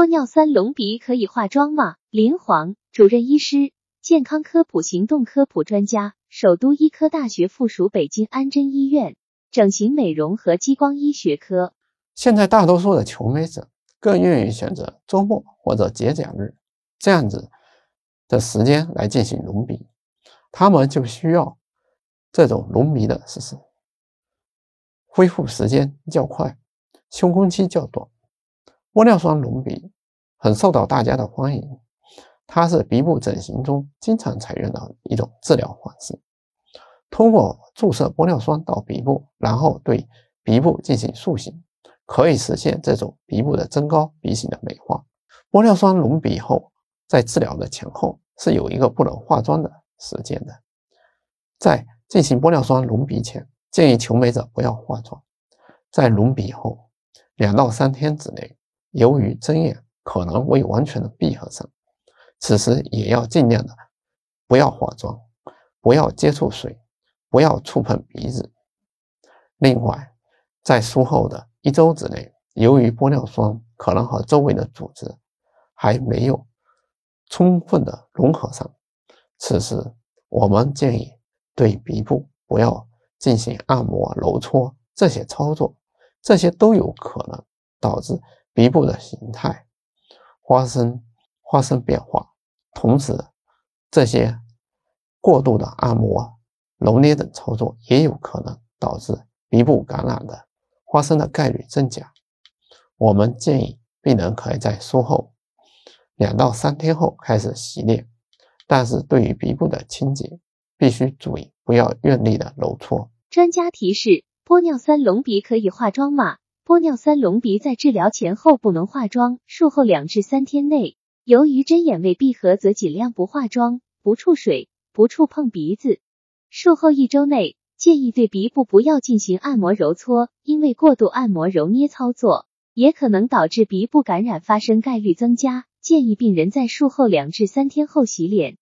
玻尿酸隆鼻可以化妆吗？林煌，主任医师，健康科普行动科普专家，首都医科大学附属北京安贞医院整形美容和激光医学科。现在大多数的求美者更愿意选择周末或者节假日这样子的时间来进行隆鼻，他们就需要这种隆鼻的事实施，恢复时间较快，休工期较短。玻尿酸隆鼻很受到大家的欢迎，它是鼻部整形中经常采用的一种治疗方式。通过注射玻尿酸到鼻部，然后对鼻部进行塑形，可以实现这种鼻部的增高、鼻型的美化。玻尿酸隆鼻后，在治疗的前后是有一个不能化妆的时间的。在进行玻尿酸隆鼻前，建议求美者不要化妆；在隆鼻后，两到三天之内。由于针眼可能未完全的闭合上，此时也要尽量的不要化妆，不要接触水，不要触碰鼻子。另外，在术后的一周之内，由于玻尿酸可能和周围的组织还没有充分的融合上，此时我们建议对鼻部不要进行按摩、揉搓这些操作，这些都有可能导致。鼻部的形态发生发生变化，同时这些过度的按摩、揉捏等操作也有可能导致鼻部感染的发生的概率增加。我们建议病人可以在术后两到三天后开始洗脸，但是对于鼻部的清洁必须注意，不要用力的揉搓。专家提示：玻尿酸隆鼻可以化妆吗？玻尿酸隆鼻在治疗前后不能化妆，术后两至三天内，由于针眼未闭合，则尽量不化妆、不触水、不触碰鼻子。术后一周内，建议对鼻部不要进行按摩揉搓，因为过度按摩揉捏操作也可能导致鼻部感染发生概率增加。建议病人在术后两至三天后洗脸。